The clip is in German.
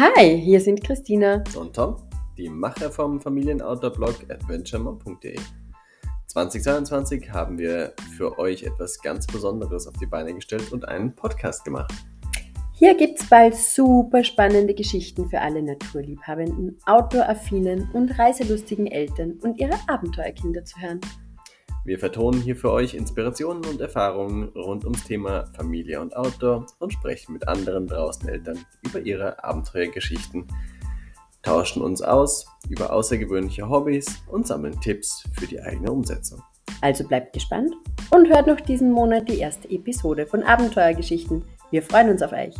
Hi, hier sind Christina und Tom, die Macher vom Familienautor-Blog adventuremom.de. 2022 haben wir für euch etwas ganz Besonderes auf die Beine gestellt und einen Podcast gemacht. Hier gibt es bald super spannende Geschichten für alle naturliebhabenden, outdoor-affinen und reiselustigen Eltern und ihre Abenteuerkinder zu hören. Wir vertonen hier für euch Inspirationen und Erfahrungen rund ums Thema Familie und Outdoor und sprechen mit anderen draußen Eltern über ihre Abenteuergeschichten, tauschen uns aus über außergewöhnliche Hobbys und sammeln Tipps für die eigene Umsetzung. Also bleibt gespannt und hört noch diesen Monat die erste Episode von Abenteuergeschichten. Wir freuen uns auf euch.